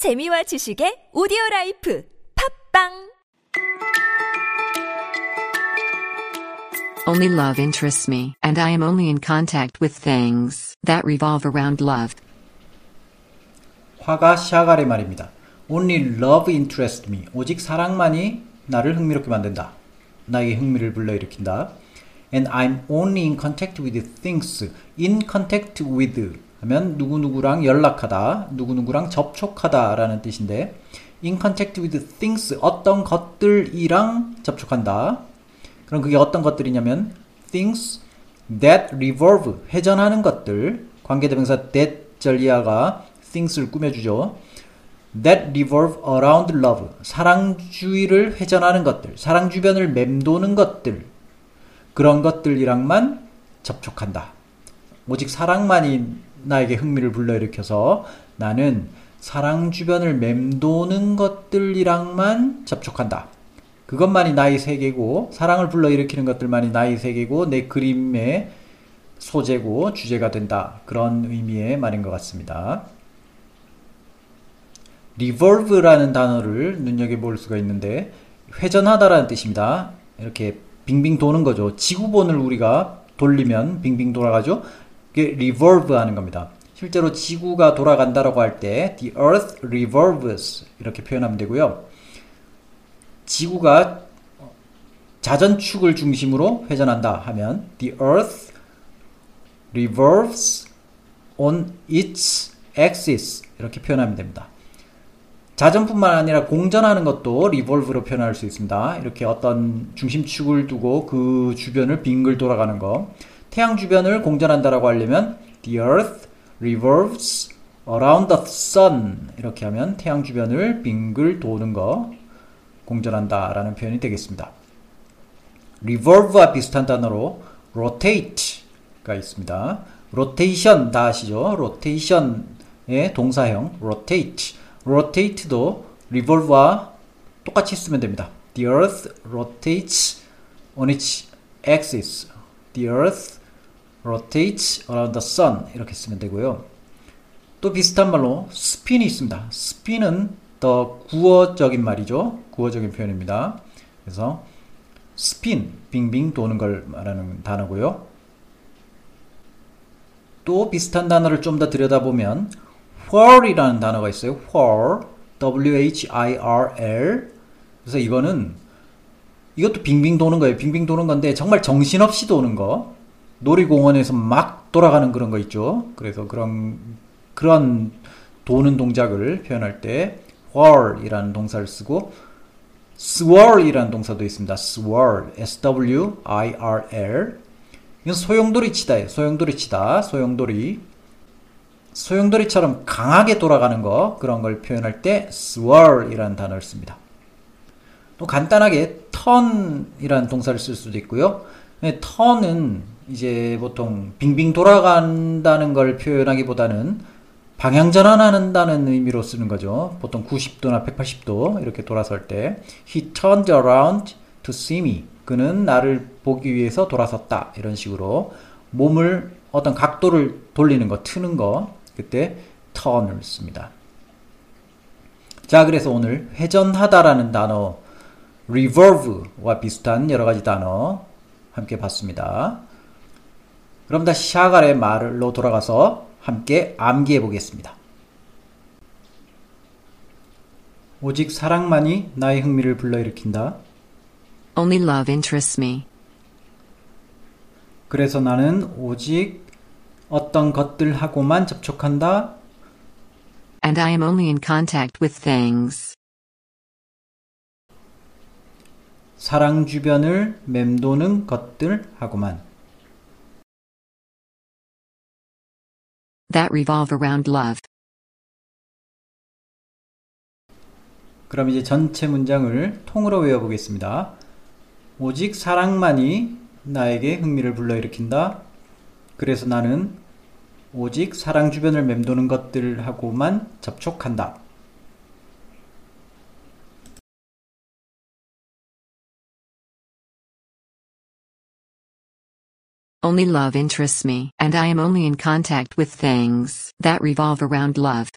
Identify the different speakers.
Speaker 1: 재미와 지식의 오디오 라이프 팝빵
Speaker 2: Only love interests me, and I am only in contact with things that revolve around love.
Speaker 3: 화가 샤갈의 말입니다. Only love interests me. 오직 사랑만이 나를 흥미롭게 만든다. 나에게 흥미를 불러일으킨다. And I'm only in contact with things. In contact with 하면 누구누구랑 연락하다, 누구누구랑 접촉하다 라는 뜻인데 in contact with things 어떤 것들이랑 접촉한다. 그럼 그게 어떤 것들이냐면 things that revolve 회전하는 것들 관계대명사 that 전리아가 things를 꾸며주죠. that revolve around love 사랑 주위를 회전하는 것들 사랑 주변을 맴도는 것들 그런 것들이랑만 접촉한다. 오직 사랑만이 나에게 흥미를 불러일으켜서 나는 사랑 주변을 맴도는 것들이랑만 접촉한다. 그것만이 나의 세계고 사랑을 불러일으키는 것들만이 나의 세계고 내 그림의 소재고 주제가 된다. 그런 의미의 말인 것 같습니다. revolve라는 단어를 눈여겨볼 수가 있는데 회전하다라는 뜻입니다. 이렇게 빙빙 도는 거죠. 지구본을 우리가 돌리면 빙빙 돌아가죠. 그게 revolve 하는 겁니다. 실제로 지구가 돌아간다라고 할 때 the earth revolves 이렇게 표현하면 되고요. 지구가 자전축을 중심으로 회전한다 하면 the earth revolves on its axis 이렇게 표현하면 됩니다. 자전뿐만 아니라 공전하는 것도 리볼브로 표현할 수 있습니다. 이렇게 어떤 중심축을 두고 그 주변을 빙글 돌아가는 거. 태양 주변을 공전한다라고 하려면 the earth revolves around the sun 이렇게 하면 태양 주변을 빙글 도는 거 공전한다라는 표현이 되겠습니다. revolve와 비슷한 단어로 rotate가 있습니다. rotation 다 아시죠? rotation의 동사형 rotate rotate도 revolve와 똑같이 쓰면 됩니다. The earth rotates on its axis. The earth rotates around the sun. 이렇게 쓰면 되고요. 또 비슷한 말로 spin이 있습니다. spin은 더 구어적인 말이죠. 구어적인 표현입니다. 그래서 spin, 빙빙 도는 걸 말하는 단어고요. 또 비슷한 단어를 좀 더 들여다보면 whirl이라는 단어가 있어요. whirl, W-H-I-R-L. 그래서 이거는 이것도 빙빙 도는 거예요. 빙빙 도는 건데 정말 정신없이 도는 거. 놀이공원에서 막 돌아가는 그런 거 있죠. 그래서 그런 그런 도는 동작을 표현할 때 whirl이라는 동사를 쓰고 swirl이라는 동사도 있습니다. swirl, S-W-I-R-L. 이건 소용돌이 치다예요. 소용돌이 치다, 소용돌이. 소용돌이처럼 강하게 돌아가는 거 그런 걸 표현할 때 swirl이라는 단어를 씁니다. 또 간단하게 turn이라는 동사를 쓸 수도 있고요. turn은 이제 보통 빙빙 돌아간다는 걸 표현하기보다는 방향 전환한다는 의미로 쓰는 거죠. 보통 90도나 180도 이렇게 돌아설 때 he turned around to see me. 그는 나를 보기 위해서 돌아섰다. 이런 식으로 몸을 어떤 각도를 돌리는 거, 트는 거 그때 turn을 씁니다. 자, 그래서 오늘 회전하다라는 단어 revolve와 비슷한 여러 가지 단어 함께 봤습니다. 그럼 다시 샤갈의 말로 돌아가서 함께 암기해 보겠습니다. 오직 사랑만이 나의 흥미를 불러일으킨다.
Speaker 2: Only love interests me,
Speaker 3: 그래서 나는 오직 어떤 것들하고만 접촉한다.
Speaker 2: and I am only in contact with things
Speaker 3: 사랑 주변을 맴도는 것들하고만.
Speaker 2: That revolve around love.
Speaker 3: 그럼 이제 전체 문장을 통으로 외워보겠습니다. 오직 사랑만이 나에게 흥미를 불러일으킨다. 그래서 나는 오직 사랑 주변을 맴도는 것들하고만 접촉한다.
Speaker 2: Only love interests me, and I am only in contact with things that revolve around love.